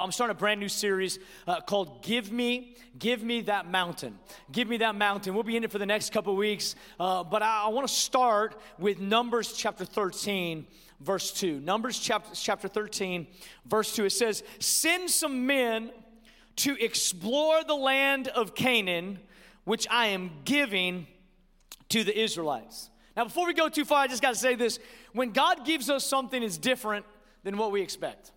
I'm starting a brand new series uh, called Give Me, Give Me That Mountain. Give Me That Mountain. We'll be in it for the next couple weeks, uh, but I, I want to start with Numbers chapter 13, verse 2. Numbers chapter, chapter 13, verse 2. It says, Send some men to explore the land of Canaan, which I am giving to the Israelites. Now, before we go too far, I just got to say this. When God gives us something, it's different than what we expect.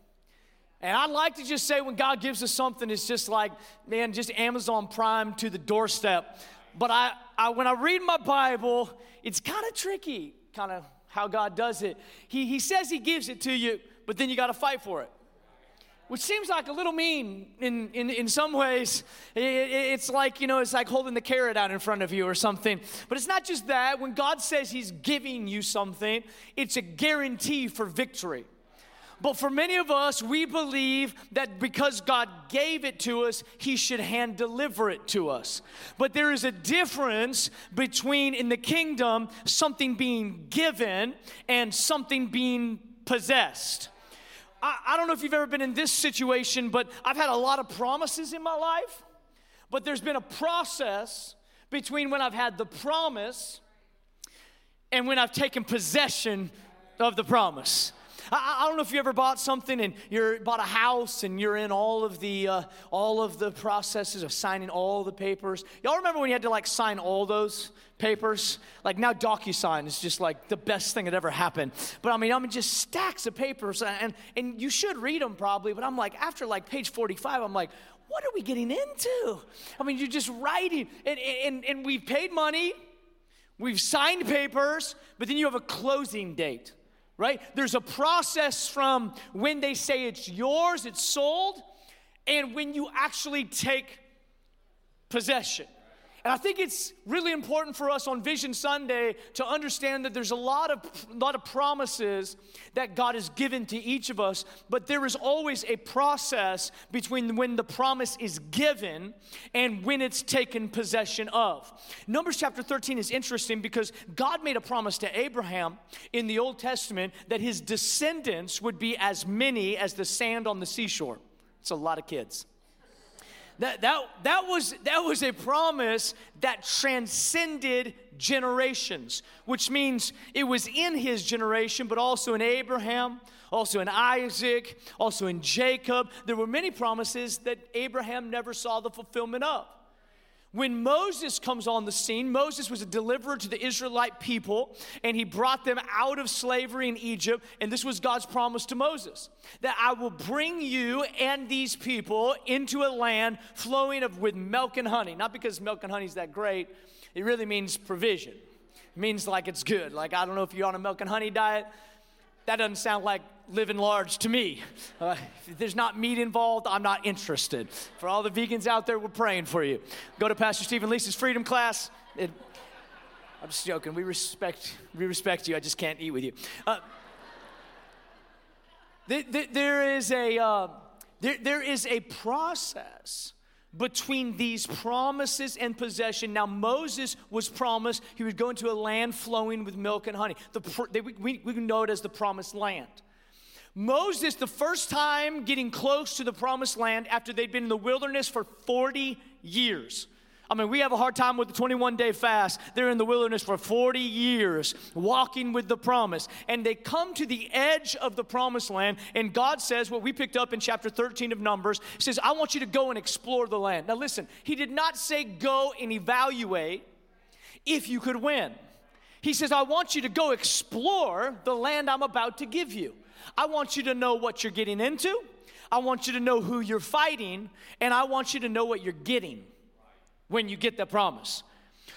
And I'd like to just say when God gives us something, it's just like, man, just Amazon Prime to the doorstep. But I, I when I read my Bible, it's kind of tricky, kind of how God does it. He, he says He gives it to you, but then you got to fight for it. Which seems like a little mean in, in, in some ways. It, it, it's like, you know, it's like holding the carrot out in front of you or something. But it's not just that. When God says He's giving you something, it's a guarantee for victory. But for many of us, we believe that because God gave it to us, He should hand deliver it to us. But there is a difference between in the kingdom something being given and something being possessed. I, I don't know if you've ever been in this situation, but I've had a lot of promises in my life, but there's been a process between when I've had the promise and when I've taken possession of the promise. I, I, don't know if you ever bought something and you bought a house and you're in all of the uh, all of the processes of signing all the papers. Y'all remember when you had to like sign all those papers? Like now DocuSign is just like the best thing that ever happened. But I mean, I mean just stacks of papers and and you should read them probably. But I'm like after like page 45, I'm like, what are we getting into? I mean, you're just writing and and, and we've paid money. We've signed papers, but then you have a closing date right? There's a process from when they say it's yours, it's sold, and when you actually take possession. And I think it's really important for us on Vision Sunday to understand that there's a lot of lot of promises that God has given to each of us, but there is always a process between when the promise is given and when it's taken possession of. Numbers chapter 13 is interesting because God made a promise to Abraham in the Old Testament that his descendants would be as many as the sand on the seashore. It's a lot of kids. That, that, that, was, that was a promise that transcended generations, which means it was in his generation, but also in Abraham, also in Isaac, also in Jacob. There were many promises that Abraham never saw the fulfillment of. When Moses comes on the scene, Moses was a deliverer to the Israelite people, and he brought them out of slavery in Egypt. And this was God's promise to Moses that I will bring you and these people into a land flowing of, with milk and honey. Not because milk and honey is that great, it really means provision. It means like it's good. Like, I don't know if you're on a milk and honey diet, that doesn't sound like living large to me. Uh, if there's not meat involved, I'm not interested. For all the vegans out there, we're praying for you. Go to Pastor Stephen Lisa's freedom class. It, I'm just joking. We respect, we respect you. I just can't eat with you. Uh, th- th- there is a uh, there, there is a process between these promises and possession. Now, Moses was promised he would go into a land flowing with milk and honey. The, they, we, we know it as the promised land. Moses, the first time getting close to the promised land after they'd been in the wilderness for 40 years. I mean, we have a hard time with the 21 day fast. They're in the wilderness for 40 years, walking with the promise. And they come to the edge of the promised land, and God says what we picked up in chapter 13 of Numbers says, I want you to go and explore the land. Now, listen, He did not say go and evaluate if you could win. He says, I want you to go explore the land I'm about to give you. I want you to know what you're getting into. I want you to know who you're fighting, and I want you to know what you're getting when you get the promise.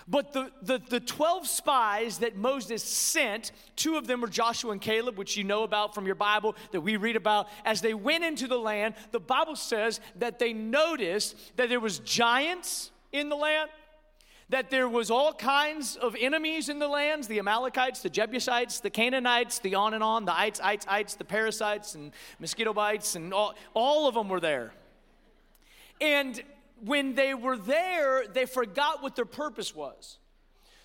But the, the, the 12 spies that Moses sent, two of them were Joshua and Caleb, which you know about from your Bible, that we read about. As they went into the land, the Bible says that they noticed that there was giants in the land, that there was all kinds of enemies in the lands the Amalekites, the Jebusites, the Canaanites, the on and on, the ites, ites, ites, the parasites, and mosquito bites, and all, all of them were there. And when they were there, they forgot what their purpose was.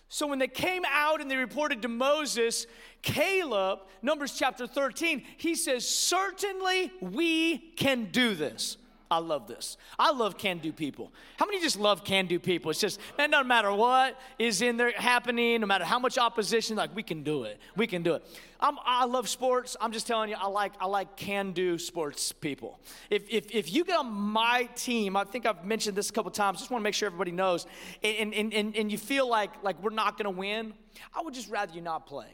So when they came out and they reported to Moses, Caleb, Numbers chapter 13, he says, Certainly we can do this. I love this. I love can do people. How many just love can do people? It's just, man, no matter what is in there happening, no matter how much opposition, like we can do it. We can do it. I'm, i love sports. I'm just telling you, I like, I like can do sports people. If, if, if you get on my team, I think I've mentioned this a couple times, just want to make sure everybody knows, and, and, and, and you feel like, like we're not going to win, I would just rather you not play.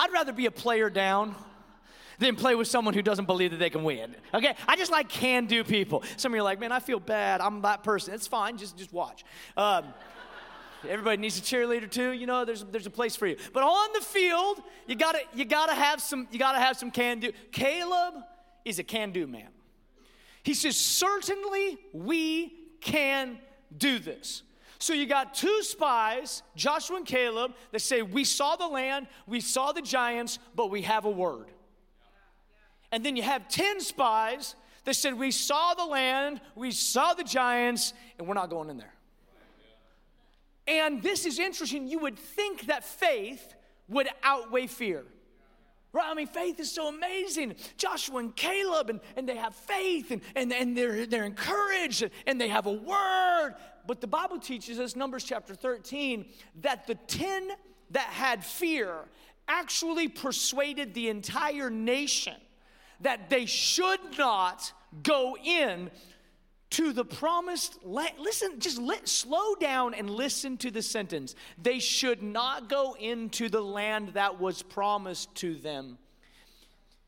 I'd rather be a player down than play with someone who doesn't believe that they can win. Okay? I just like can do people. Some of you are like, man, I feel bad. I'm that person. It's fine. Just, just watch. Um, everybody needs a cheerleader too. You know, there's, there's a place for you. But on the field, you gotta, you gotta have some, you gotta have some can do. Caleb is a can do man. He says, certainly we can do this. So you got two spies, Joshua and Caleb, that say, We saw the land, we saw the giants, but we have a word. And then you have 10 spies that said, We saw the land, we saw the giants, and we're not going in there. And this is interesting. You would think that faith would outweigh fear. Right? I mean, faith is so amazing. Joshua and Caleb, and, and they have faith, and, and, and they're, they're encouraged, and they have a word. But the Bible teaches us, Numbers chapter 13, that the 10 that had fear actually persuaded the entire nation that they should not go in to the promised land. Listen, just let, slow down and listen to the sentence. They should not go into the land that was promised to them.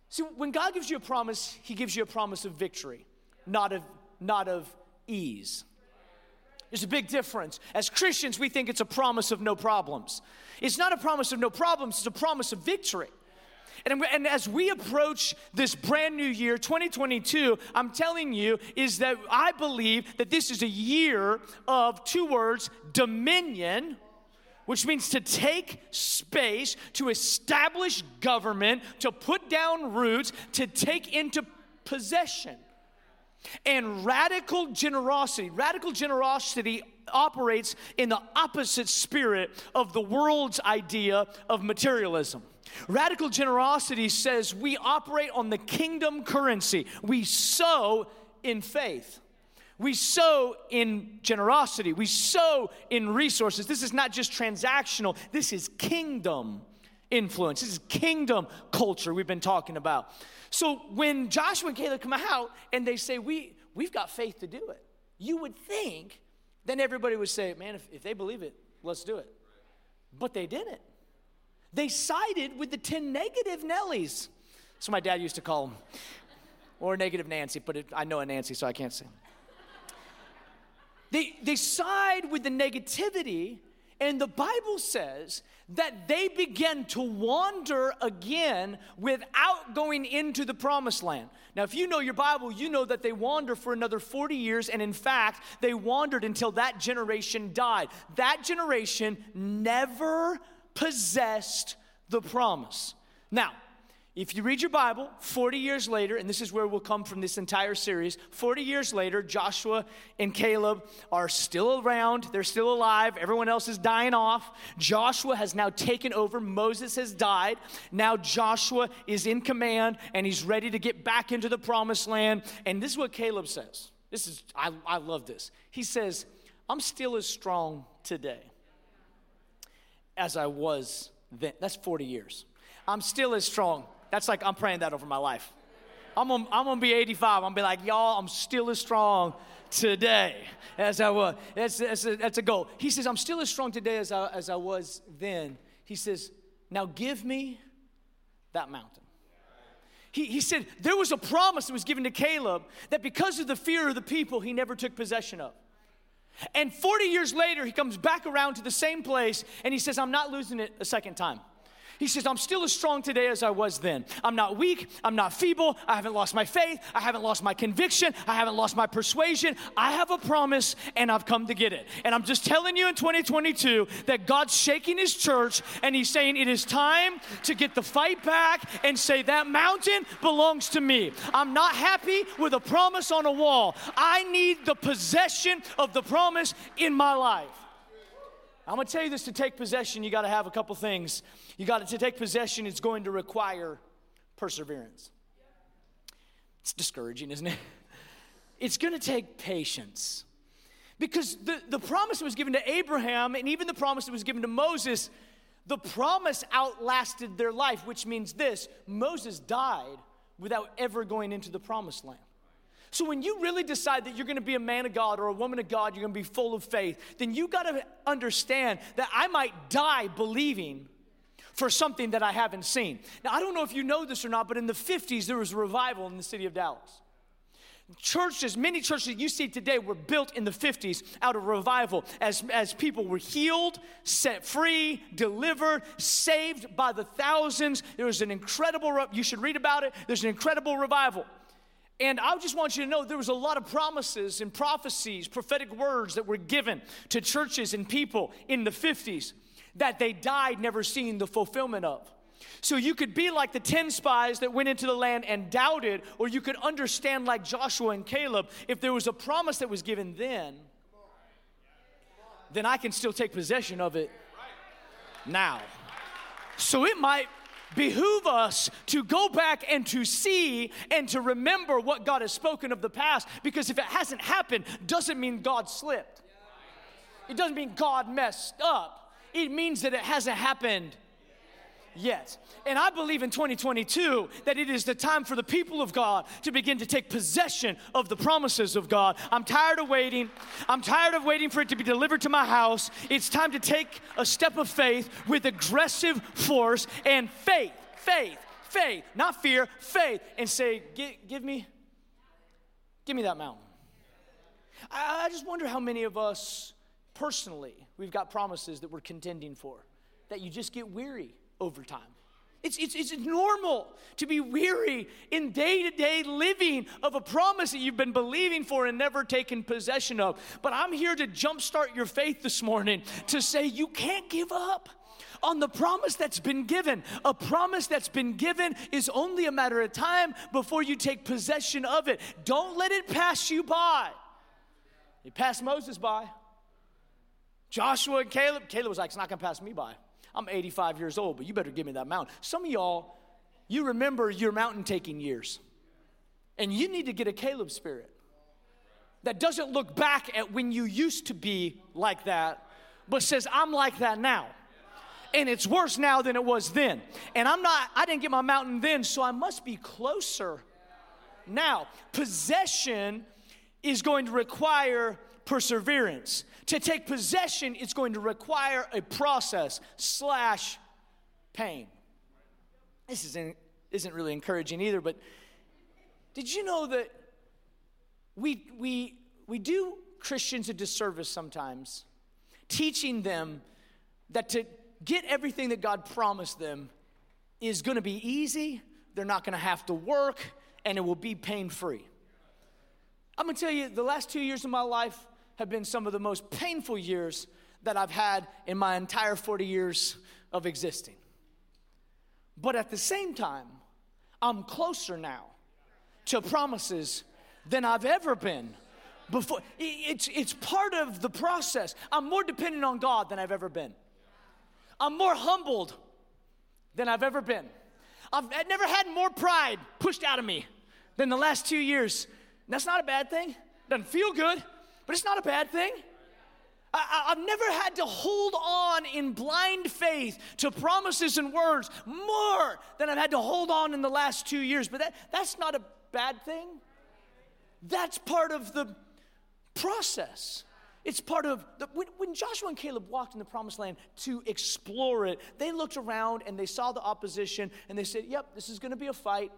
See, when God gives you a promise, He gives you a promise of victory, not of, not of ease. There's a big difference. As Christians, we think it's a promise of no problems. It's not a promise of no problems, it's a promise of victory. And, and as we approach this brand new year, 2022, I'm telling you, is that I believe that this is a year of two words dominion which means to take space, to establish government, to put down roots, to take into possession. And radical generosity, radical generosity operates in the opposite spirit of the world's idea of materialism. Radical generosity says we operate on the kingdom currency. We sow in faith. We sow in generosity. We sow in resources. This is not just transactional, this is kingdom influence. This is kingdom culture we've been talking about. So when Joshua and Caleb come out and they say, we, We've got faith to do it, you would think then everybody would say, Man, if, if they believe it, let's do it. But they didn't. They sided with the 10 negative Nellies. So my dad used to call them. Or negative Nancy, but it, I know a Nancy, so I can't say. They, they side with the negativity, and the Bible says that they began to wander again without going into the promised land. Now, if you know your Bible, you know that they wander for another 40 years, and in fact, they wandered until that generation died. That generation never possessed the promise. Now, if you read your Bible, 40 years later, and this is where we'll come from this entire series, 40 years later, Joshua and Caleb are still around. They're still alive. Everyone else is dying off. Joshua has now taken over. Moses has died. Now Joshua is in command and he's ready to get back into the promised land. And this is what Caleb says. This is, I, I love this. He says, I'm still as strong today as I was then. That's 40 years. I'm still as strong. That's like, I'm praying that over my life. I'm gonna, I'm gonna be 85. I'm gonna be like, y'all, I'm still as strong today as I was. That's, that's, a, that's a goal. He says, I'm still as strong today as I, as I was then. He says, now give me that mountain. He, he said there was a promise that was given to Caleb that because of the fear of the people, he never took possession of. And 40 years later, he comes back around to the same place and he says, I'm not losing it a second time. He says, I'm still as strong today as I was then. I'm not weak. I'm not feeble. I haven't lost my faith. I haven't lost my conviction. I haven't lost my persuasion. I have a promise and I've come to get it. And I'm just telling you in 2022 that God's shaking his church and he's saying it is time to get the fight back and say, That mountain belongs to me. I'm not happy with a promise on a wall. I need the possession of the promise in my life. I'm gonna tell you this to take possession, you gotta have a couple things. You gotta, take possession, it's going to require perseverance. It's discouraging, isn't it? It's gonna take patience. Because the, the promise that was given to Abraham and even the promise that was given to Moses, the promise outlasted their life, which means this Moses died without ever going into the promised land. So when you really decide that you're going to be a man of God or a woman of God, you're going to be full of faith, then you got to understand that I might die believing for something that I haven't seen. Now, I don't know if you know this or not, but in the 50s, there was a revival in the city of Dallas. Churches, many churches you see today were built in the 50s out of revival as, as people were healed, set free, delivered, saved by the thousands. There was an incredible, you should read about it, there's an incredible revival. And I just want you to know there was a lot of promises and prophecies, prophetic words that were given to churches and people in the 50s that they died never seeing the fulfillment of. So you could be like the 10 spies that went into the land and doubted, or you could understand like Joshua and Caleb. If there was a promise that was given then, then I can still take possession of it now. So it might behoove us to go back and to see and to remember what God has spoken of the past because if it hasn't happened, doesn't mean God slipped. It doesn't mean God messed up. It means that it hasn't happened yet. And I believe in 2022 that it is the time for the people of God to begin to take possession of the promises of God. I'm tired of waiting. I'm tired of waiting for it to be delivered to my house. It's time to take a step of faith with aggressive force and faith, faith, faith, not fear, faith, and say, give me, give me that mountain. I, I just wonder how many of us personally we've got promises that we're contending for that you just get weary over time. It's, it's, it's normal to be weary in day to day living of a promise that you've been believing for and never taken possession of. But I'm here to jumpstart your faith this morning to say you can't give up on the promise that's been given. A promise that's been given is only a matter of time before you take possession of it. Don't let it pass you by. It passed Moses by. Joshua and Caleb, Caleb was like, it's not gonna pass me by. I'm 85 years old, but you better give me that mountain. Some of y'all, you remember your mountain taking years. And you need to get a Caleb spirit that doesn't look back at when you used to be like that, but says, I'm like that now. And it's worse now than it was then. And I'm not, I didn't get my mountain then, so I must be closer now. Possession is going to require perseverance. To take possession, it's going to require a process slash pain. This isn't, isn't really encouraging either, but did you know that we, we, we do Christians a disservice sometimes, teaching them that to get everything that God promised them is going to be easy, they're not going to have to work, and it will be pain free. I'm going to tell you, the last two years of my life, have been some of the most painful years that I've had in my entire 40 years of existing. But at the same time, I'm closer now to promises than I've ever been before. It's, it's part of the process. I'm more dependent on God than I've ever been. I'm more humbled than I've ever been. I've, I've never had more pride pushed out of me than the last two years. That's not a bad thing. Doesn't feel good, but it's not a bad thing. I, have never had to hold on in blind faith to promises and words more than I've had to hold on in the last two years. But that, that's not a bad thing. That's part of the process. It's part of the, when, when Joshua and Caleb walked in the promised land to explore it, they looked around and they saw the opposition and they said, Yep, this is going to be a fight.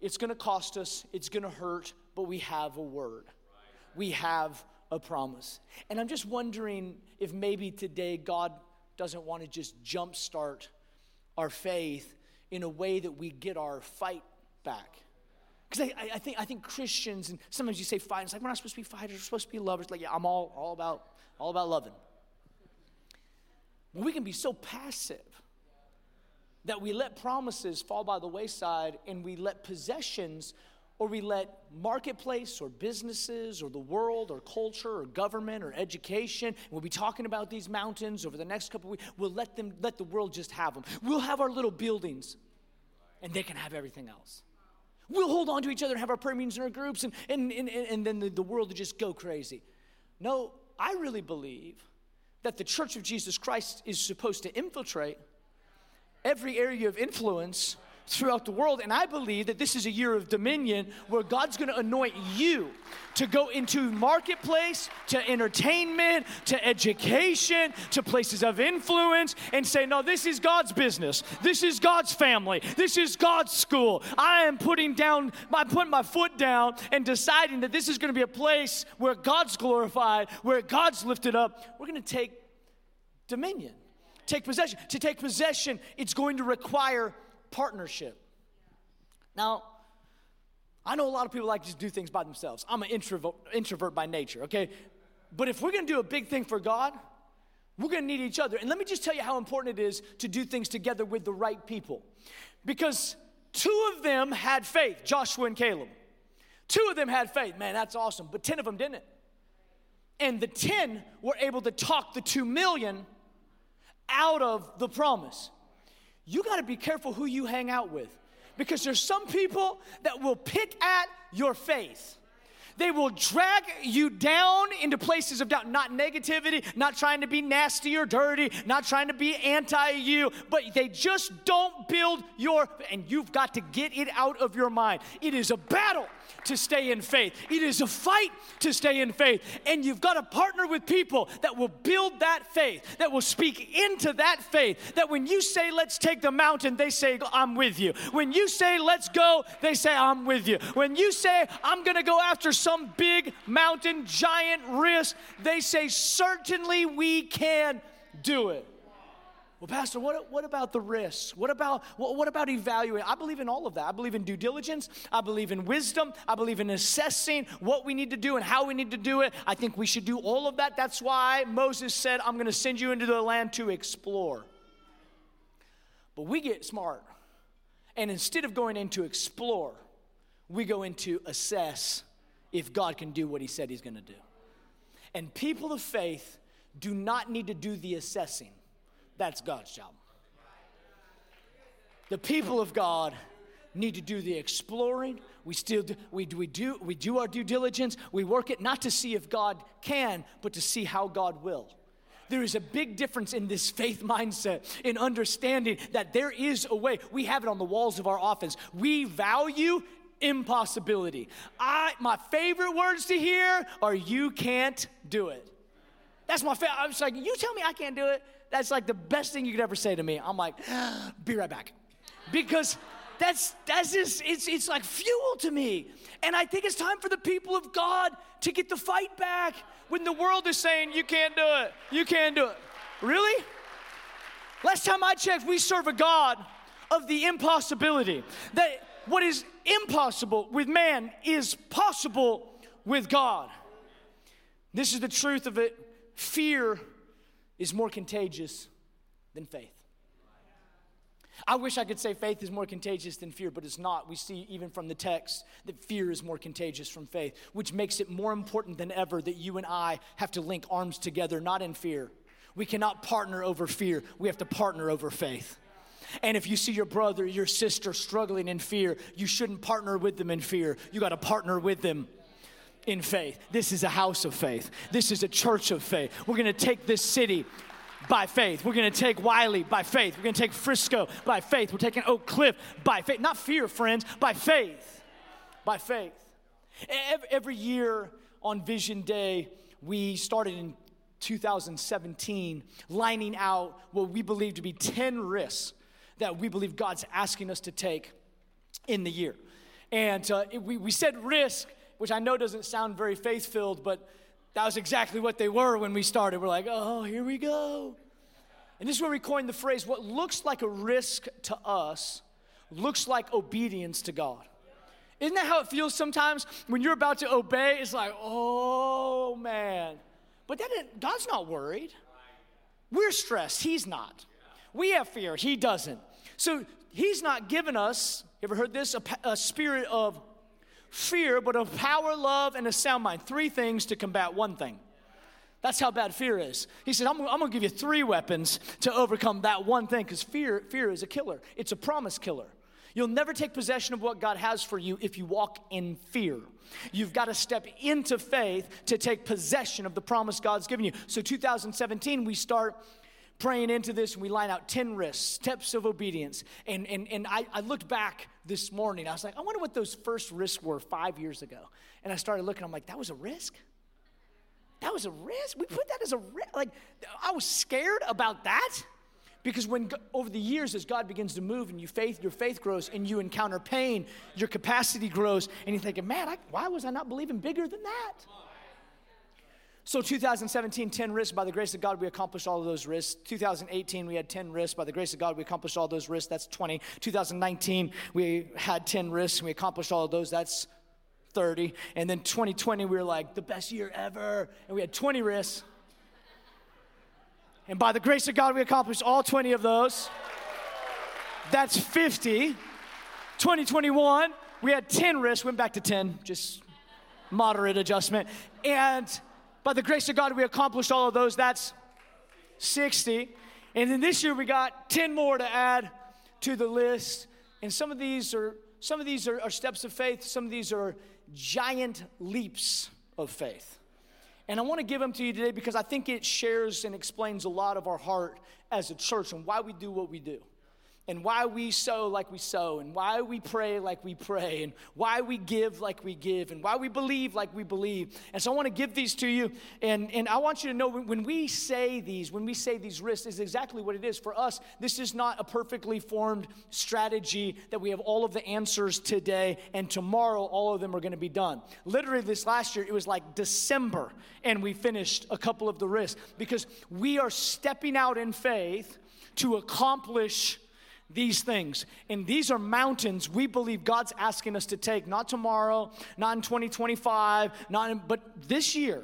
It's going to cost us, it's going to hurt, but we have a word. We have a promise. And I'm just wondering if maybe today God doesn't want to just jumpstart our faith in a way that we get our fight back. Because I, I, think, I think Christians, and sometimes you say fight, it's like we're not supposed to be fighters, we're supposed to be lovers. Like, yeah, I'm all, all, about, all about loving. But we can be so passive that we let promises fall by the wayside and we let possessions or we let marketplace or businesses or the world or culture or government or education we'll be talking about these mountains over the next couple weeks we'll let them let the world just have them we'll have our little buildings and they can have everything else. We'll hold on to each other and have our prayer meetings in our groups and, and, and, and then the, the world will just go crazy. No i really believe that the church of jesus christ is supposed to infiltrate every area of influence throughout the world. And I believe that this is a year of dominion where God's gonna anoint you to go into marketplace, to entertainment, to education, to places of influence, and say, No, this is God's business. This is God's family. This is God's school. I am putting down, I'm putting my foot down and deciding that this is gonna be a place where God's glorified, where God's lifted up. We're gonna take dominion. Take possession. To take possession, it's going to require partnership. Now, I know a lot of people like to do things by themselves. I'm an introvert, introvert by nature, okay? But if we're gonna do a big thing for God, we're gonna need each other. And let me just tell you how important it is to do things together with the right people. Because two of them had faith, Joshua and Caleb. Two of them had faith. Man, that's awesome. But 10 of them didn't. And the 10 were able to talk the 2 million out of the promise you got to be careful who you hang out with because there's some people that will pick at your faith. They will drag you down into places of doubt, not negativity, not trying to be nasty or dirty, not trying to be anti you, but they just don't build your, and you've got to get it out of your mind. It is a battle to stay in faith. It is a fight to stay in faith. And you've got to partner with people that will build that faith, that will speak into that faith. That when you say, let's take the mountain, they say, I'm with you. When you say, let's go, they say, I'm with you. When you say, I'm going to go after some big mountain, giant risk, they say, certainly we can do it. Well, Pastor, what, what about the risks? What about, what, what about evaluating? I believe in all of that. I believe in due diligence. I believe in wisdom. I believe in assessing what we need to do and how we need to do it. I think we should do all of that. That's why Moses said, I'm going to send you into the land to explore. But we get smart. And instead of going into explore, we go into assess if God can do what he said he's going to do. And people of faith do not need to do the assessing. That's God's job. The people of God need to do the exploring. We still do, we, we do we do our due diligence. We work it not to see if God can, but to see how God will. There is a big difference in this faith mindset in understanding that there is a way. We have it on the walls of our office. We value impossibility. I my favorite words to hear are you can't do it. That's my favorite. I was like, you tell me I can't do it that's like the best thing you could ever say to me. I'm like, be right back. Because that's that's just it's it's like fuel to me. And I think it's time for the people of God to get the fight back when the world is saying you can't do it. You can't do it. Really? Last time I checked, we serve a God of the impossibility. That what is impossible with man is possible with God. This is the truth of it. Fear is more contagious than faith. I wish I could say faith is more contagious than fear, but it's not. We see even from the text that fear is more contagious from faith, which makes it more important than ever that you and I have to link arms together, not in fear. We cannot partner over fear, we have to partner over faith. And if you see your brother, your sister struggling in fear, you shouldn't partner with them in fear. You got to partner with them in faith. This is a house of faith. This is a church of faith. We're going to take this city by faith. We're going to take Wylie by faith. We're going to take Frisco by faith. We're taking Oak Cliff by faith. Not fear, friends, by faith. By faith. Every year on Vision Day, we started in 2017 lining out what we believe to be 10 risks that we believe God's asking us to take in the year. And uh, we, we said risk which I know doesn't sound very faith filled, but that was exactly what they were when we started. We're like, oh, here we go. And this is where we coined the phrase what looks like a risk to us looks like obedience to God. Isn't that how it feels sometimes when you're about to obey? It's like, oh man. But that God's not worried. We're stressed. He's not. We have fear. He doesn't. So He's not given us, you ever heard this? A, a spirit of fear, but of power, love, and a sound mind. Three things to combat one thing. That's how bad fear is. He said, I'm, I'm going to give you three weapons to overcome that one thing because fear, fear is a killer, it's a promise killer. You'll never take possession of what God has for you if you walk in fear. You've got to step into faith to take possession of the promise God's given you. So, 2017, we start praying into this and we line out 10 risks, steps of obedience. And, and, and I, I looked back this morning. I was like, I wonder what those first risks were five years ago. And I started looking, I'm like, that was a risk? That was a risk? We put that as a risk? Like, I was scared about that. Because when over the years, as God begins to move and you faith, your faith grows and you encounter pain, your capacity grows, and you're thinking, man, I, why was I not believing bigger than that? So 2017, 10 risks. By the grace of God, we accomplished all of those risks. 2018, we had 10 risks. By the grace of God, we accomplished all those risks. That's 20. 2019, we had 10 risks and we accomplished all of those. That's 30. And then 2020, we were like, the best year ever. And we had 20 risks. And by the grace of God, we accomplished all 20 of those. That's 50. 2021, we had 10 risks, went back to 10, just moderate adjustment. And by the grace of God, we accomplished all of those. That's 60. And then this year we got 10 more to add to the list. And some of these are some of these are, are steps of faith, some of these are giant leaps of faith. And I want to give them to you today because I think it shares and explains a lot of our heart as a church and why we do what we do and why we sow like we sow, and why we pray like we pray, and why we give like we give, and why we believe like we believe. And so I want to give these to you, and, and I want you to know when we say these, when we say these risks, is exactly what it is. For us, this is not a perfectly formed strategy that we have all of the answers today, and tomorrow all of them are going to be done. Literally, this last year, it was like December, and we finished a couple of the risks because we are stepping out in faith to accomplish these things. And these are mountains we believe God's asking us to take, not tomorrow, not in 2025, not in, but this year.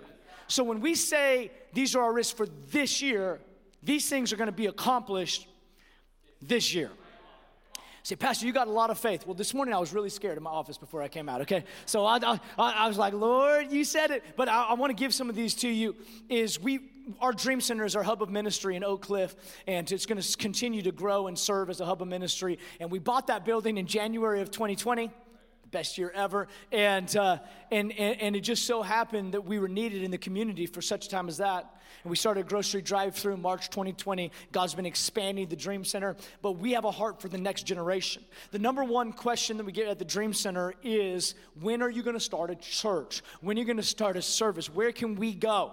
So when we say these are our risks for this year, these things are going to be accomplished this year. Say, Pastor, you got a lot of faith. Well, this morning I was really scared in my office before I came out, okay? So I, I, I was like, Lord, you said it. But I, I want to give some of these to you. Is we, our Dream Center is our hub of ministry in Oak Cliff, and it's going to continue to grow and serve as a hub of ministry. And we bought that building in January of 2020 best year ever. And, uh, and, and, and, it just so happened that we were needed in the community for such a time as that. And we started a grocery drive through March 2020. God's been expanding the Dream Center, but we have a heart for the next generation. The number one question that we get at the Dream Center is when are you going to start a church? When are you going to start a service? Where can we go?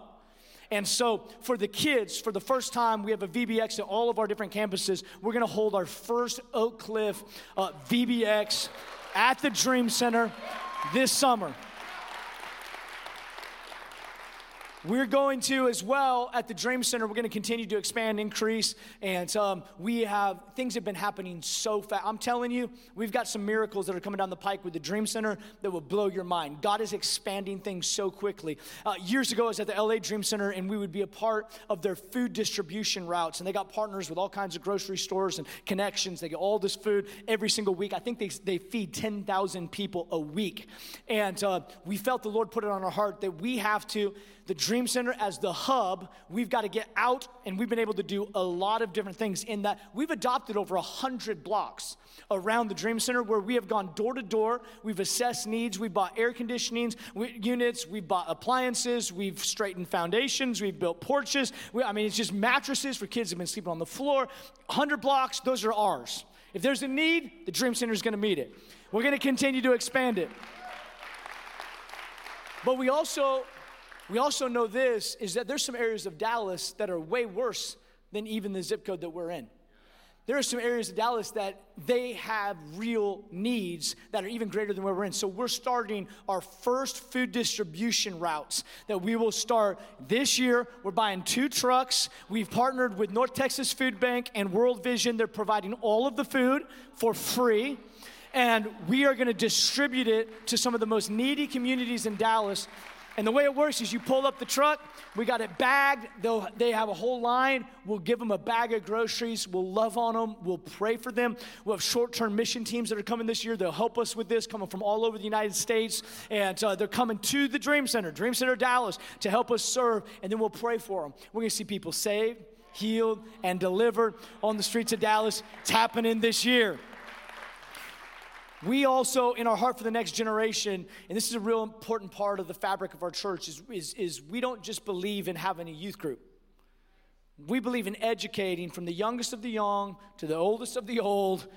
And so, for the kids, for the first time, we have a VBX at all of our different campuses. We're going to hold our first Oak Cliff uh, VBX at the Dream Center this summer. We're going to, as well, at the Dream Center, we're going to continue to expand, increase, and um, we have things have been happening so fast. I'm telling you, we've got some miracles that are coming down the pike with the Dream Center that will blow your mind. God is expanding things so quickly. Uh, years ago, I was at the LA Dream Center, and we would be a part of their food distribution routes, and they got partners with all kinds of grocery stores and connections. They get all this food every single week. I think they, they feed 10,000 people a week. And uh, we felt the Lord put it on our heart that we have to the Dream Center as the hub, we've got to get out and we've been able to do a lot of different things in that we've adopted over 100 blocks around the Dream Center where we have gone door to door. We've assessed needs. We've bought air conditioning units. We've bought appliances. We've straightened foundations. We've built porches. We, I mean, it's just mattresses for kids who've been sleeping on the floor. 100 blocks, those are ours. If there's a need, the Dream Center is going to meet it. We're going to continue to expand it. But we also we also know this is that there's some areas of Dallas that are way worse than even the zip code that we're in. There are some areas of Dallas that they have real needs that are even greater than where we're in. So we're starting our first food distribution routes that we will start this year. We're buying two trucks. We've partnered with North Texas Food Bank and World Vision. They're providing all of the food for free. And we are going to distribute it to some of the most needy communities in Dallas And the way it works is you pull up the truck, we got it bagged. They'll, they have a whole line. We'll give them a bag of groceries. We'll love on them. We'll pray for them. We'll have short term mission teams that are coming this year. They'll help us with this, coming from all over the United States. And uh, they're coming to the Dream Center, Dream Center Dallas, to help us serve. And then we'll pray for them. We're going to see people saved, healed, and delivered on the streets of Dallas. It's happening this year. We also, in our heart for the next generation, and this is a real important part of the fabric of our church, is, is, is we don't just believe in having a youth group. We believe in educating from the youngest of the young to the oldest of the old,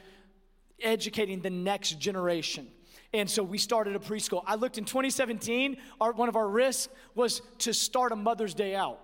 educating the next generation. And so we started a preschool. I looked in 2017, our, one of our risks was to start a Mother's Day out.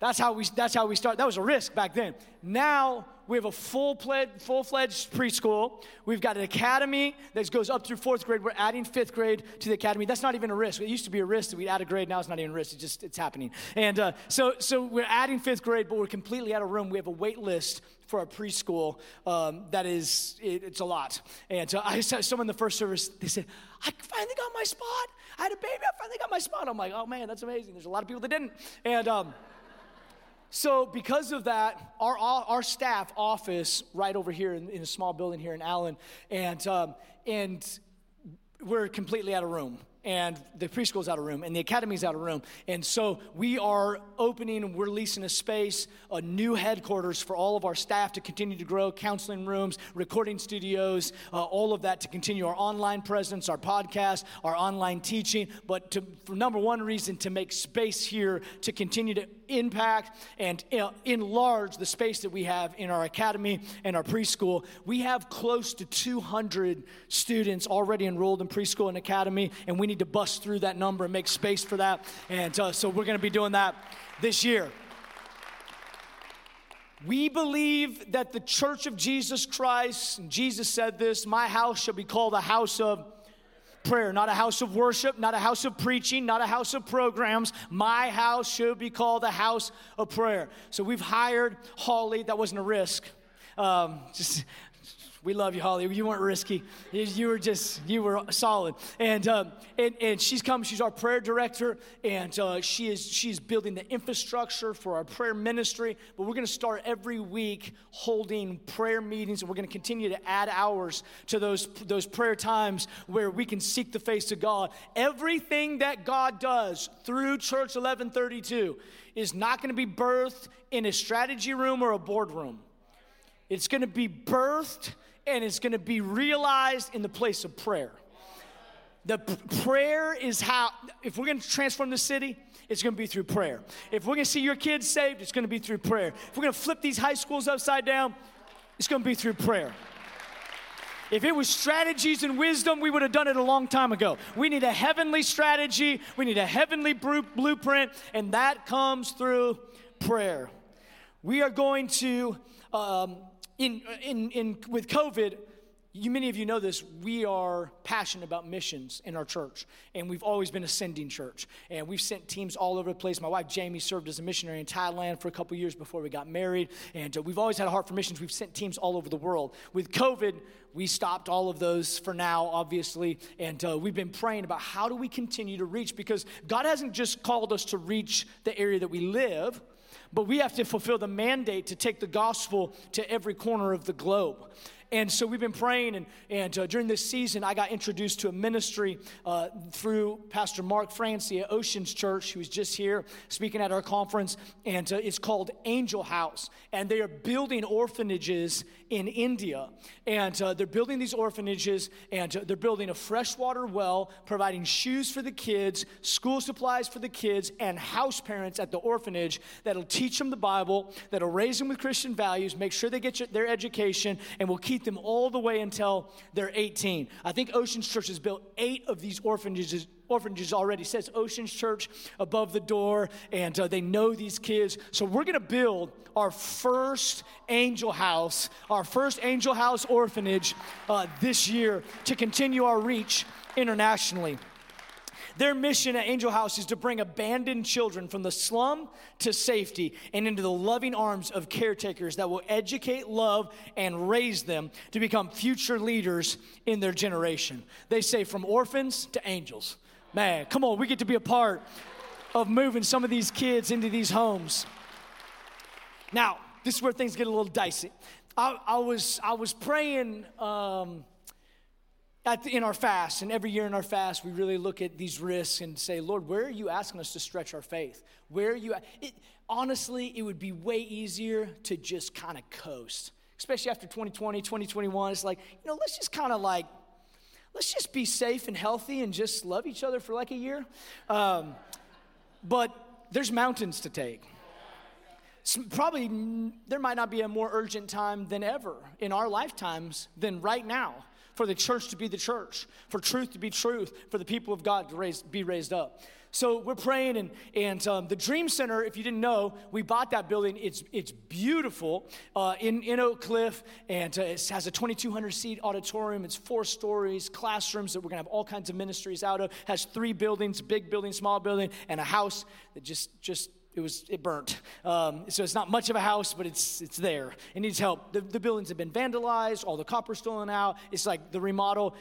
That's how we, that's how we start. That was a risk back then. Now we have a full-fledged, full-fledged preschool. We've got an academy that goes up through fourth grade. We're adding fifth grade to the academy. That's not even a risk. It used to be a risk that we'd add a grade. Now it's not even a risk. It's just it's happening. And uh, so so we're adding fifth grade, but we're completely out of room. We have a wait list for our preschool um, that is it, it's a lot. And so I saw someone in the first service. They said, "I finally got my spot. I had a baby. I finally got my spot." I'm like, "Oh man, that's amazing." There's a lot of people that didn't. And um, so, because of that, our, our staff office right over here in, in a small building here in Allen, and, um, and we're completely out of room. And the preschool's out of room and the academy's out of room. And so we are opening and we're leasing a space a new headquarters for all of our staff to continue to grow counseling rooms recording studios uh, all of that to continue our online presence our podcast our online teaching. But to, for number one reason to make space here to continue to impact and uh, enlarge the space that we have in our academy and our preschool we have close to 200 students already enrolled in preschool and academy and we need to bust through that number and make space for that. And uh, so we're going to be doing that this year. We believe that the church of Jesus Christ, and Jesus said this, my house shall be called a house of prayer, not a house of worship, not a house of preaching, not a house of programs. My house should be called a house of prayer. So we've hired Holly. That wasn't a risk. Um, just we love you, Holly. You weren't risky. You were just, you were solid. And, um, and, and she's come, she's our prayer director, and uh, she is, she's building the infrastructure for our prayer ministry. But we're going to start every week holding prayer meetings, and we're going to continue to add hours to those, those prayer times where we can seek the face of God. Everything that God does through Church 1132 is not going to be birthed in a strategy room or a boardroom. It's going to be birthed and it's going to be realized in the place of prayer. The p- prayer is how, if we're going to transform the city, it's going to be through prayer. If we're going to see your kids saved, it's going to be through prayer. If we're going to flip these high schools upside down, it's going to be through prayer. If it was strategies and wisdom, we would have done it a long time ago. We need a heavenly strategy, we need a heavenly blueprint, and that comes through prayer. We are going to um, in, in, in, with COVID, you, many of you know this, we are passionate about missions in our church, and we've always been a sending church. And we've sent teams all over the place. My wife Jamie served as a missionary in Thailand for a couple years before we got married, and uh, we've always had a heart for missions. We've sent teams all over the world. With COVID, we stopped all of those for now, obviously, and uh, we've been praying about how do we continue to reach because God hasn't just called us to reach the area that we live but we have to fulfill the mandate to take the gospel to every corner of the globe. And so we've been praying, and, and uh, during this season, I got introduced to a ministry uh, through Pastor Mark Francie at Oceans Church, who was just here speaking at our conference, and uh, it's called Angel House. And they are building orphanages in India. And uh, they're building these orphanages, and uh, they're building a freshwater well, providing shoes for the kids, school supplies for the kids, and house parents at the orphanage that'll teach them the Bible, that'll raise them with Christian values, make sure they get their education, and will keep them all the way until they're 18. I think Oceans Church has built eight of these orphanages orphanages already. It says Oceans Church above the door, and uh, they know these kids. So we're going to build our first angel house, our first angel house orphanage uh, this year to continue our reach internationally. Their mission at Angel House is to bring abandoned children from the slum to safety and into the loving arms of caretakers that will educate, love, and raise them to become future leaders in their generation. They say from orphans to angels. Man, come on, we get to be a part of moving some of these kids into these homes. Now, this is where things get a little dicey. I, I was I was praying um, in our fast, and every year in our fast, we really look at these risks and say, Lord, where are you asking us to stretch our faith? Where are you? It, honestly, it would be way easier to just kind of coast, especially after 2020, 2021. It's like, you know, let's just kind of like, let's just be safe and healthy and just love each other for like a year. Um, but there's mountains to take probably there might not be a more urgent time than ever in our lifetimes than right now for the church to be the church, for truth to be truth, for the people of God to raise, be raised up. So we're praying, and, and um, the Dream Center, if you didn't know, we bought that building. It's, it's beautiful uh, in, in Oak Cliff, and uh, it has a 2,200 seat auditorium. It's four stories, classrooms that we're going to have all kinds of ministries out of. Has three buildings, big building, small building, and a house that just, just it was it burnt. Um, so it's not much of a house, but it's it's there. It needs help. The, the buildings have been vandalized. All the copper stolen out. It's like the remodel.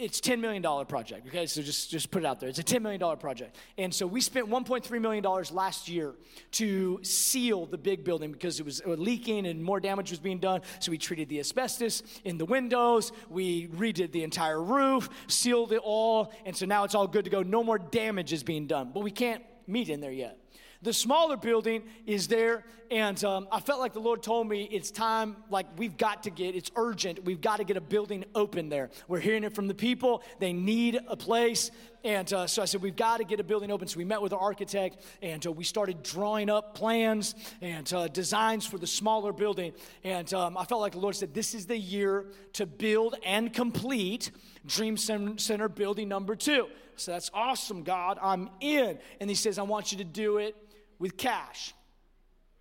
It's $10 million project, okay? So just, just put it out there. It's a $10 million project. And so we spent $1.3 million last year to seal the big building because it was leaking and more damage was being done. So we treated the asbestos in the windows. We redid the entire roof, sealed it all. And so now it's all good to go. No more damage is being done. But we can't meet in there yet. The smaller building is there, and um, I felt like the Lord told me it's time, like we've got to get, it's urgent, we've got to get a building open there. We're hearing it from the people, they need a place. And uh, so I said, we've got to get a building open. So we met with our architect, and uh, we started drawing up plans and uh, designs for the smaller building. And um, I felt like the Lord said, this is the year to build and complete Dream Center building number two. So that's awesome, God. I'm in. And He says, I want you to do it with cash.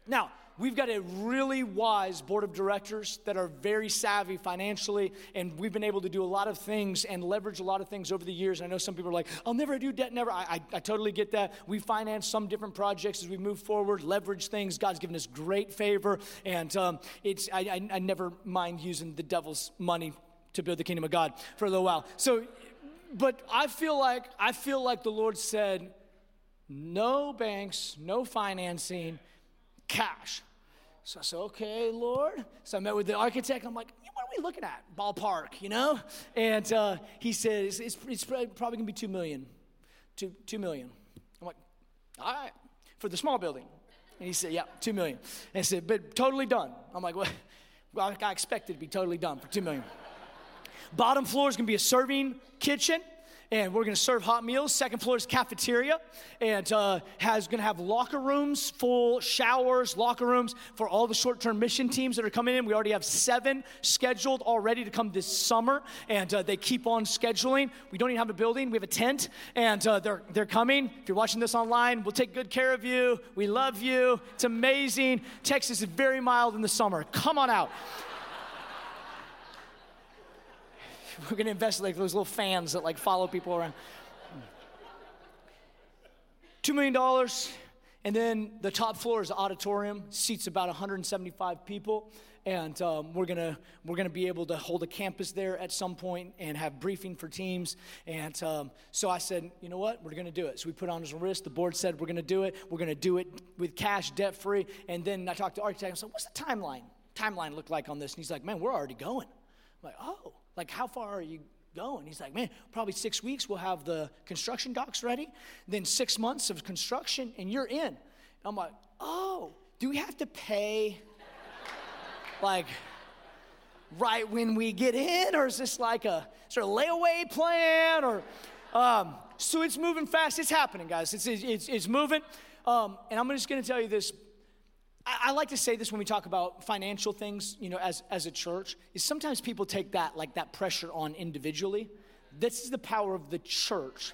Now, we've got a really wise board of directors that are very savvy financially, and we've been able to do a lot of things and leverage a lot of things over the years. And I know some people are like, I'll never do debt, never. I, I, I totally get that. We finance some different projects as we move forward, leverage things. God's given us great favor, and um, it's, I, I, I never mind using the devil's money to build the kingdom of God for a little while. So, but I feel like I feel like the Lord said, no banks, no financing, cash. So I said, okay, Lord. So I met with the architect. I'm like, what are we looking at? Ballpark, you know? And uh, he says, it's, it's probably going to be two million. Two, two million. I'm like, all right, for the small building. And he said, yeah, two million. And I said, but totally done. I'm like, well I expected to be totally done for two million. Bottom floor is going to be a serving kitchen and we're going to serve hot meals. Second floor is cafeteria, and uh, has going to have locker rooms, full showers, locker rooms for all the short-term mission teams that are coming in. We already have seven scheduled already to come this summer, and uh, they keep on scheduling. We don't even have a building; we have a tent, and uh, they're they're coming. If you're watching this online, we'll take good care of you. We love you. It's amazing. Texas is very mild in the summer. Come on out. we're going to invest like those little fans that like follow people around. $2 million. And then the top floor is auditorium, seats about 175 people. And um, we're gonna we're gonna be able to hold a campus there at some point and have briefing for teams. And um, so I said, you know what, we're gonna do it. So we put on his wrist. The board said we're gonna do it. We're gonna do it with cash, debt free. And then I talked to architect. I said, what's the timeline? Timeline look like on this? And he's like, man, we're already going. I'm like, oh. Like, how far are you going? He's like, man, probably six weeks we'll have the construction docks ready. Then six months of construction and you're in. I'm like, oh, do we have to pay like right when we get in? Or is this like a sort of layaway plan? Or um, so it's moving fast. It's happening, guys. It's, it's, it's moving. Um, and I'm just going to tell you this I, like to say this when we talk about financial things, you know, as, as a church, is sometimes people take that, like that pressure on individually. This is the power of the church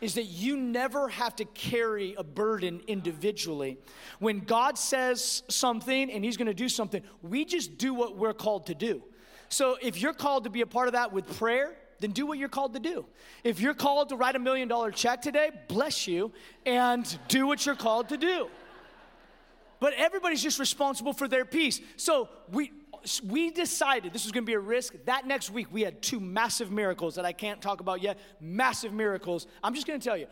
is that you never have to carry a burden individually. When God says something and He's gonna do something, we just do what we're called to do. So if you're called to be a part of that with prayer, then do what you're called to do. If you're called to write a million dollar check today, bless you and do what you're called to do but everybody's just responsible for their piece. So we we decided this was going to be a risk. That next week, we had two massive miracles that I can't talk about yet. Massive miracles. I'm just going to tell you,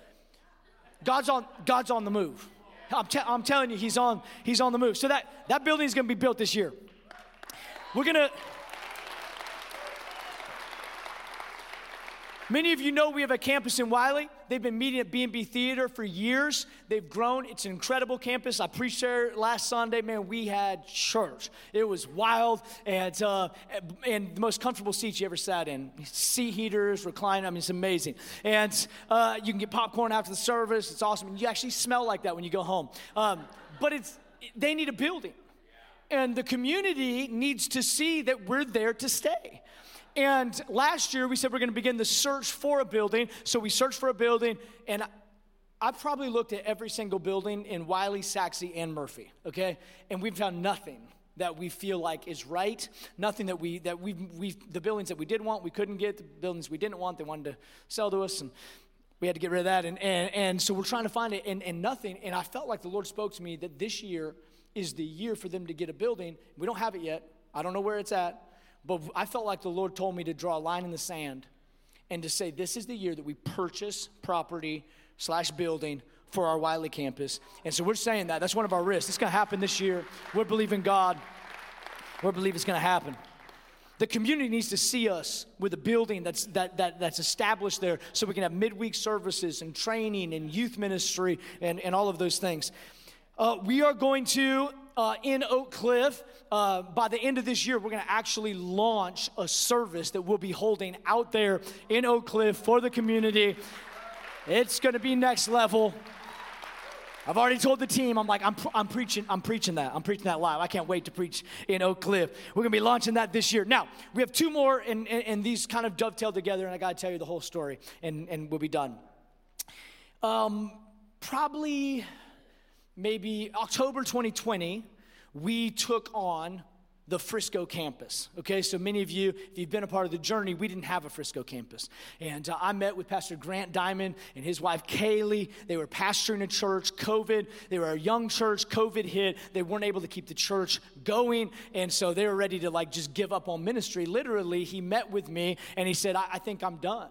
God's on, God's on the move. I'm, te- I'm telling you, he's on, he's on the move. So that, that building is going to be built this year. We're going to. Many of you know we have a campus in Wylie. They've been meeting at B&B Theater for years. They've grown. It's an incredible campus. I preached there last Sunday. Man, we had church. It was wild and, uh, and the most comfortable seats you ever sat in. Seat heaters, recline. I mean, it's amazing. And uh, you can get popcorn after the service. It's awesome. And you actually smell like that when you go home. Um, but it's, they need a building. And the community needs to see that we're there to stay. And last year we said we're going to begin the search for a building. So we searched for a building, and I've probably looked at every single building in Wylie, Sachse, and Murphy, okay? And we've found nothing that we feel like is right. Nothing that we, that we, we, the buildings that we did want, we couldn't get. The buildings we didn't want, they wanted to sell to us. And we had to get rid of that. And, and, and so we're trying to find it, and, and nothing. And I felt like the Lord spoke to me that this year is the year for them to get a building. We don't have it yet. I don't know where it's at. But I felt like the Lord told me to draw a line in the sand and to say, this is the year that we purchase property slash building for our Wylie campus. And so we're saying that. That's one of our risks. It's going to happen this year. We're believing God. We're believing it's going to happen. The community needs to see us with a building that's, that, that, that's established there so we can have midweek services and training and youth ministry and, and all of those things. Uh, we are going to uh, in Oak Cliff, uh, by the end of this year, we're going to actually launch a service that we'll be holding out there in Oak Cliff for the community. It's going to be next level. I've already told the team, I'm like, I'm, I'm preaching, I'm preaching that. I'm preaching that live. I can't wait to preach in Oak Cliff. We're gonna be launching that this year. Now, we have two more, and, and, and these kind of dovetail together, and I gotta tell you the whole story, and, and we'll be done. Um, probably maybe October 2020, we took on the Frisco campus. Okay, so many of you, if you've been a part of the journey, we didn't have a Frisco campus. And uh, I met with Pastor Grant Diamond and his wife Kaylee. They were pastoring a church, COVID. They were a young church, COVID hit. They weren't able to keep the church going. And so they were ready to like just give up on ministry. Literally, he met with me and he said, I, I think I'm done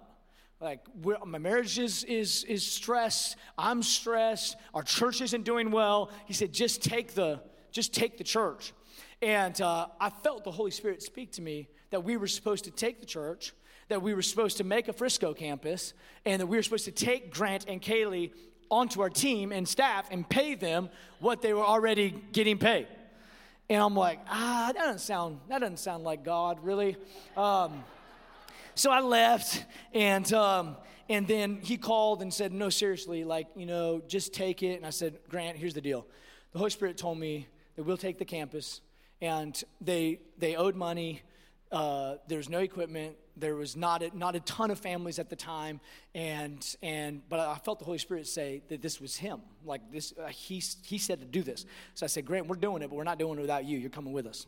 like my marriage is, is, is stressed. I'm stressed. Our church isn't doing well. He said just take the just take the church. And uh, i felt the holy spirit speak to me that we were supposed to take the church that we were supposed to make a frisco campus and that we were supposed to take grant and kaylee onto our team and staff and pay them what they were already getting paid. And i'm like ah that doesn't sound that doesn't sound like god really. Um, so I left, and um, and then he called and said, "No, seriously, like you know, just take it." And I said, "Grant, here's the deal. The Holy Spirit told me that we'll take the campus, and they they owed money. Uh, there's no equipment. There was not a, not a ton of families at the time, and and but I felt the Holy Spirit say that this was him. Like this, uh, he he said to do this. So I said, Grant, we're doing it, but we're not doing it without you. You're coming with us.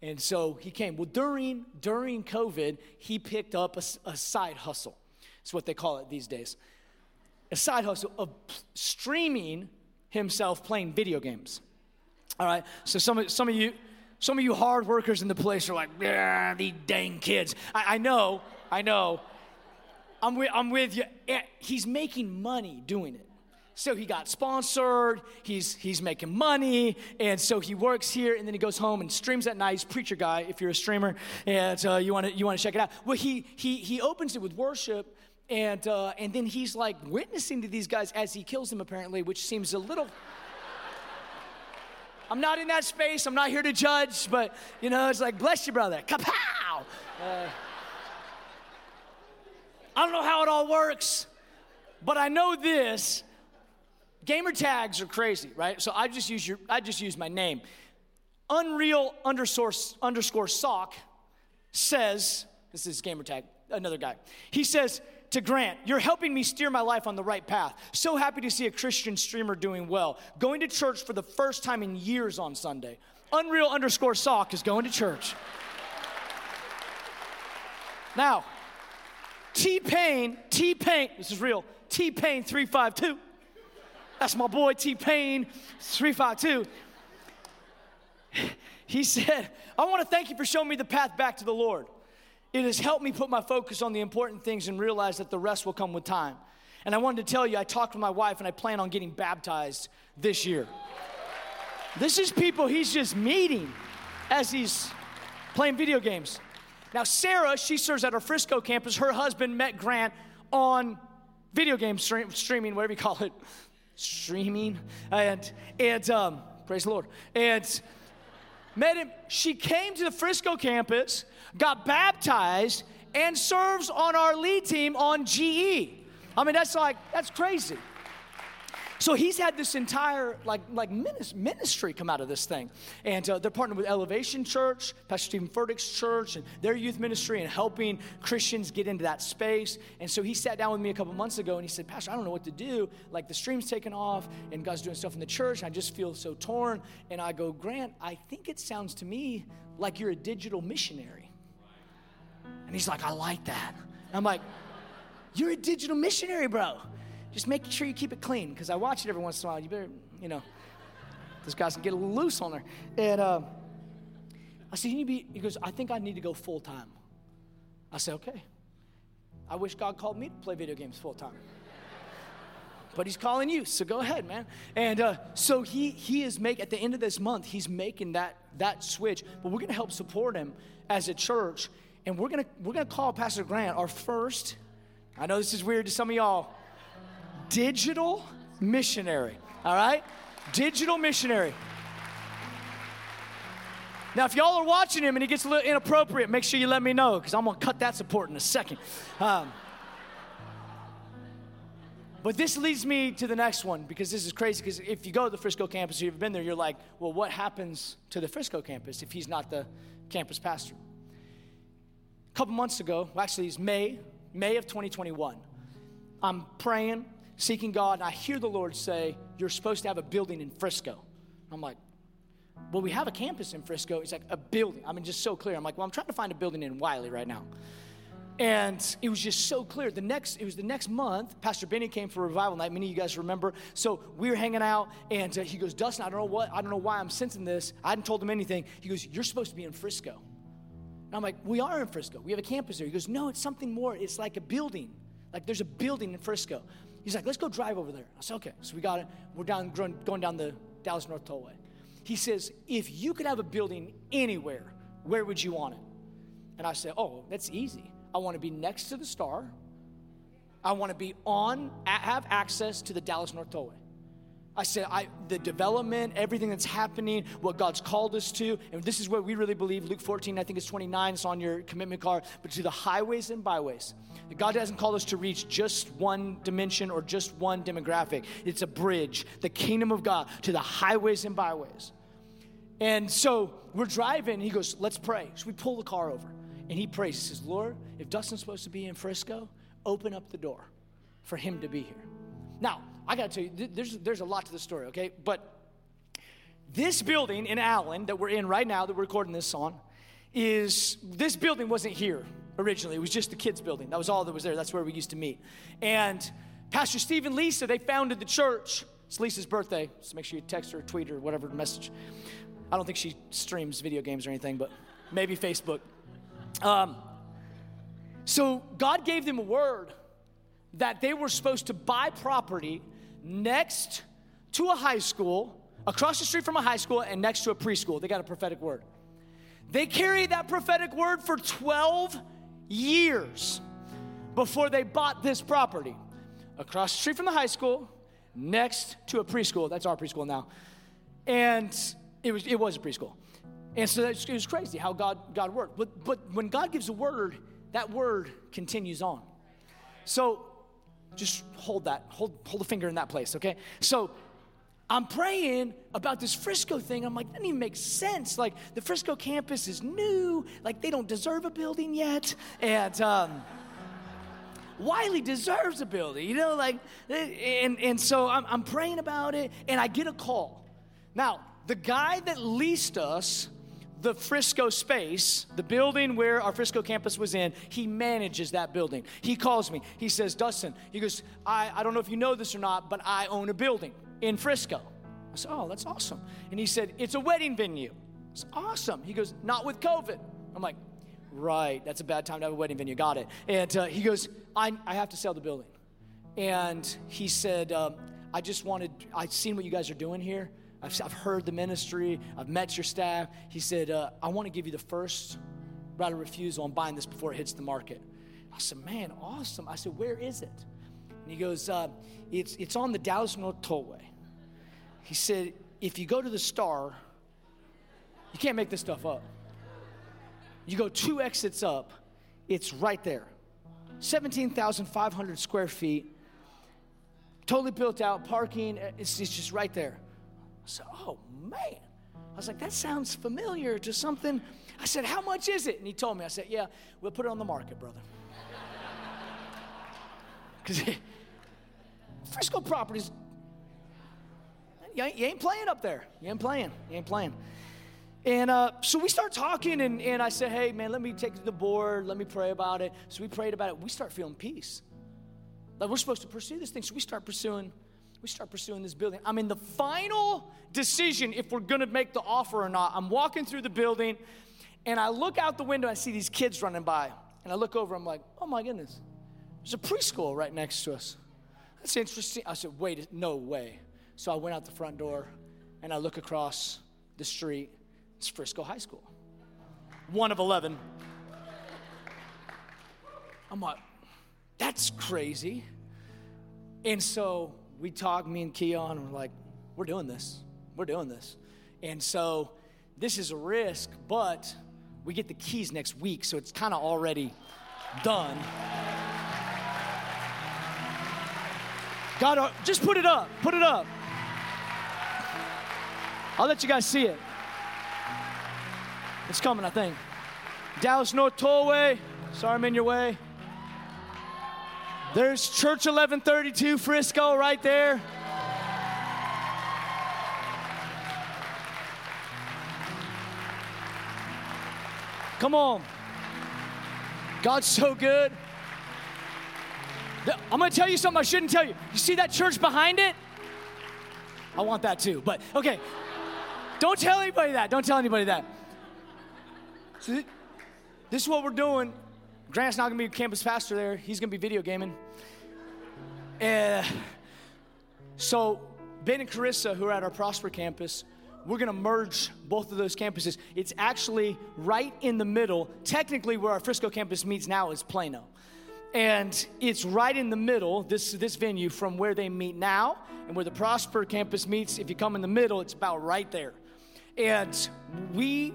And so he came. Well, during, during COVID, he picked up a, a side hustle. It's what they call it these days. A side hustle of streaming himself playing video games. All right. So some some of you, some of you hard workers in the place are like, yeah, these dang kids. I, I know, I know. I'm with, I'm with you. Eh, he's making money doing it. So he got sponsored, he's, he's making money, and so he works here, and then he goes home and streams at night. He's preacher guy, if you're a streamer, and uh, you want to you wanna check it out. Well, he, he, he opens it with worship, and, uh, and then he's like witnessing to these guys as he kills them, apparently, which seems a little. I'm not in that space, I'm not here to judge, but, you know, it's like, bless you, brother. Kapow! Uh, I don't know how it all works, but I know this Gamer tags are crazy, right? So I just use your I just use my name. Unreal underscore underscore sock says, this is gamer tag, another guy. He says to Grant, You're helping me steer my life on the right path. So happy to see a Christian streamer doing well. Going to church for the first time in years on Sunday. Unreal underscore sock is going to church. now, T Pain, T Pain, this is real, T Pain 352 that's my boy T Pain, 352. he said, I want to thank you for showing me the path back to the Lord. It has helped me put my focus on the important things and realize that the rest will come with time. And I wanted to tell you, I talked with my wife and I plan on getting baptized this year. This is people he's just meeting as he's playing video games. Now, Sarah, she serves at our Frisco campus. Her husband met Grant on video game stream, streaming, whatever you call it, streaming, and and um, praise the Lord, and met him. She came to the Frisco campus, got baptized, and serves on our lead team on GE. I mean, that's like that's crazy. So he's had this entire like like ministry come out of this thing, and uh, they're partnered with Elevation Church, Pastor Stephen Furtick's church, and their youth ministry, and helping Christians get into that space. And so he sat down with me a couple months ago, and he said, "Pastor, I don't know what to do. Like the stream's taken off, and God's doing stuff in the church, and I just feel so torn." And I go, "Grant, I think it sounds to me like you're a digital missionary." And he's like, "I like that." And I'm like, "You're a digital missionary, bro." Just make sure you keep it clean because I watch it every once in a while. You better, you know, this guy's can get a little loose on there. And uh, I said, you need to be, he goes, I think I need to go full time. I said, okay. I wish God called me to play video games full time. but he's calling you, so go ahead, man. And uh, so he he is make at the end of this month, he's making that that switch. But we're gonna help support him as a church, and we're gonna we're gonna call Pastor Grant our first. I know this is weird to some of y'all digital missionary. All right? Digital missionary. Now, if y'all are watching him and he gets a little inappropriate, make sure you let me know because I'm going to cut that support in a second. Um, but this leads me to the next one because this is crazy. Because if you go to the Frisco campus, you've been there, you're like, well, what happens to the Frisco campus if he's not the campus pastor? A couple months ago, well, actually, it's May, May of 2021. I'm praying seeking God, and I hear the Lord say, You're supposed to have a building in Frisco. I'm like, Well, we have a campus in Frisco. He's like, A building. I mean, just so clear. I'm like, Well, I'm trying to find a building in Wylie right now. And it was just so clear. The next, it was the next month. Pastor Benny came for revival night. Many of you guys remember. So we were hanging out, and uh, he goes, "Dustin, I don't know what, I don't know why I'm sensing this. I hadn't told him anything." He goes, "You're supposed to be in Frisco." And I'm like, "We are in Frisco. We have a campus there." He goes, "No, it's something more. It's like a building. Like there's a building in Frisco." He's like, let's go drive over there. I said, okay. So we got it. We're down going down the Dallas North Tollway. He says, if you could have a building anywhere, where would you want it? And I said, oh, that's easy. I want to be next to the star. I want to be on, have access to the Dallas North Tollway. I said, I, the development, everything that's happening, what God's called us to, and this is what we really believe. Luke 14, I think it's 29, it's on your commitment card, but to the highways and byways. God hasn't called us to reach just one dimension or just one demographic. It's a bridge, the kingdom of God, to the highways and byways. And so we're driving, he goes, Let's pray. So we pull the car over, and he prays. He says, Lord, if Dustin's supposed to be in Frisco, open up the door for him to be here. Now, I got to tell you, there's, there's a lot to the story, okay? But this building in Allen that we're in right now, that we're recording this on, is this building wasn't here originally. It was just the kids' building. That was all that was there. That's where we used to meet. And Pastor Steve and Lisa, they founded the church. It's Lisa's birthday, so make sure you text her, tweet her, whatever message. I don't think she streams video games or anything, but maybe Facebook. Um, so God gave them a word that they were supposed to buy property next to a high school, across the street from a high school, and next to a preschool. They got a prophetic word. They carried that prophetic word for 12 years before they bought this property. Across the street from the high school, next to a preschool. That's our preschool now. And it was, it was a preschool. And so it was crazy how God, God worked. But, but when God gives a word, that word continues on. So just hold that, hold, hold a finger in that place, okay? So I'm praying about this Frisco thing. I'm like, that doesn't even make sense. Like, the Frisco campus is new. Like, they don't deserve a building yet. And, um, Wylie deserves a building, you know, like, and, and so I'm, I'm praying about it, and I get a call. Now, the guy that leased us the Frisco space, the building where our Frisco campus was in, he manages that building. He calls me. He says, Dustin, he goes, I, I don't know if you know this or not, but I own a building in Frisco. I said, Oh, that's awesome. And he said, It's a wedding venue. It's awesome. He goes, Not with COVID. I'm like, Right, that's a bad time to have a wedding venue. Got it. And uh, he goes, I, I have to sell the building. And he said, um, I just wanted, I've seen what you guys are doing here. I've, I've heard the ministry, I've met your staff. He said, uh, I want to give you the first right of refusal on buying this before it hits the market. I said, Man, awesome. I said, Where is it? And he goes, uh, it's, it's on the Dallas North Tollway. He said, If you go to the star, you can't make this stuff up. You go two exits up, it's right there. 17,500 square feet, totally built out, parking, it's, it's just right there. Said, Oh man. I was like, That sounds familiar to something. I said, How much is it? And he told me, I said, Yeah, we'll put it on the market, brother. Because Frisco properties, you ain't, you ain't playing up there. You ain't playing. You ain't playing. And uh, so we start talking, and, and I said, hey, man, let me take the board. Let me pray about it. So we prayed about it. We start feeling peace. Like we're supposed to pursue this thing. So we start pursuing, we start pursuing this building. I'm in the final decision if we're to make the offer or not. I'm walking through the building, and I look out the window. And I see these kids running by. And I look over, I'm like, oh my goodness, there's a preschool right next to us. That's interesting. I said, wait, no way. So I went out the front door, and I look across the street it's Frisco High School. One of 11. I'm like, that's crazy. And so we talk, me and Keon, and we're like, we're doing this. We're doing this. And so this is a risk, but we get the keys next week, so it's kind of already done. God, uh, just put it up. Put it up. I'll let you guys see it. It's coming, I think. Dallas North Tollway. Sorry I'm in your way. There's Church 1132 Frisco right there. Come on. God's so good. I'm going to tell you something I shouldn't tell you. You see that church behind it? I want that too. But okay. Don't tell anybody that. Don't tell anybody that. So this is what we're doing. Grant's not gonna be campus pastor there. He's gonna be video gaming. Uh, so Ben and Carissa, who are at our Prosper campus, we're gonna merge both of those campuses. It's actually right in the middle. Technically, where our Frisco campus meets now is Plano. And it's right in the middle, this, this venue, from where they meet now and where the Prosper campus meets. If you come in the middle, it's about right there. And we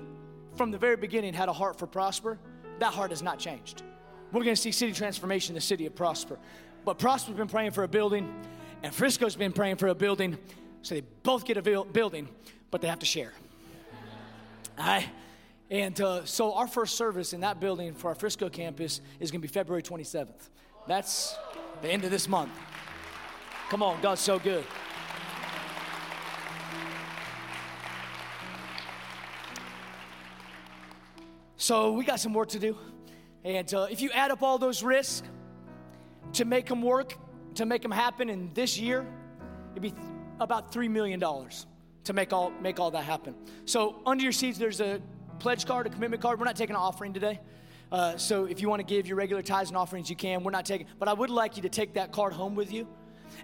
from the very beginning had a heart for Prosper, that heart has not changed. We're going to see city transformation the city of Prosper. But Prosper's been praying for a building, and Frisco's been praying for a building, so they both get a building, but they have to share. All right? And uh, so our first service in that building for our Frisco campus is going to be February 27th. That's the end of this month. Come on, God's so good. So we got some work to do. And uh, if you add up all those risks to make them work, to make them happen in this year, it'd be th- about $3 million to make all, make all that happen. So under your seats, there's a pledge card, a commitment card. We're not taking an offering today. Uh, so if you want to give your regular tithes and offerings, you can. We're not taking, but I would like you to take that card home with you.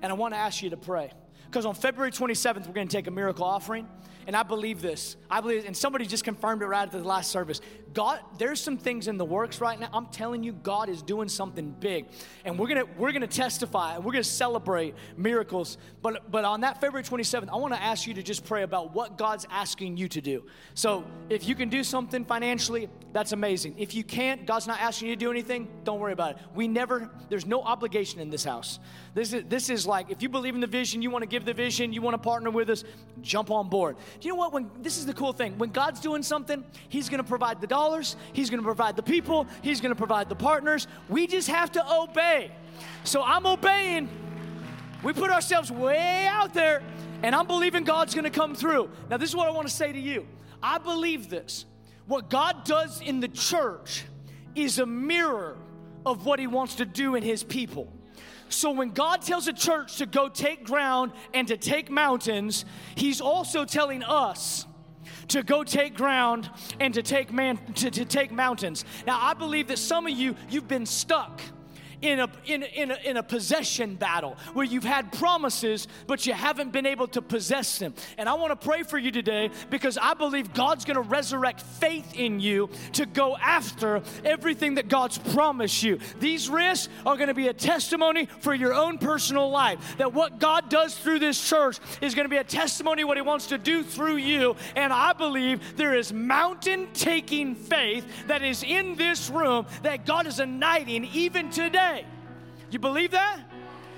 And I want to ask you to pray. Because on February 27th, we're going to take a miracle offering. And I believe this. I believe, and somebody just confirmed it right at the last service. God, there's some things in the works right now. I'm telling you, God is doing something big, and we're gonna we're gonna testify and we're gonna celebrate miracles. But but on that February 27th, I want to ask you to just pray about what God's asking you to do. So if you can do something financially, that's amazing. If you can't, God's not asking you to do anything. Don't worry about it. We never. There's no obligation in this house. This is this is like if you believe in the vision, you want to give the vision, you want to partner with us, jump on board. You know what? When this is the cool thing. When God's doing something, He's to provide the dollars, He's to provide the people, He's to provide the partners. We just have to obey. So I'm obeying. We put ourselves way out there, and I'm believing God's to come through. Now, this is what I want to say to you. I believe this. What God does in the church is a mirror of what He wants to do in His people. So when God tells a church to go take ground and to take mountains, He's also telling us to go take ground and to take man to, to take mountains. Now I believe that some of you you've been stuck in a, in, in, a, in a possession battle where you've had promises, but you haven't been able to possess them. And I want to pray for you today because I believe God's going to resurrect faith in you to go after everything that God's promised you. These risks are going to be a testimony for your own personal life that what God does through this church is going to be a testimony what He wants to do through you. And I believe there is mountain taking faith that is in this room that God is igniting even today. You believe that?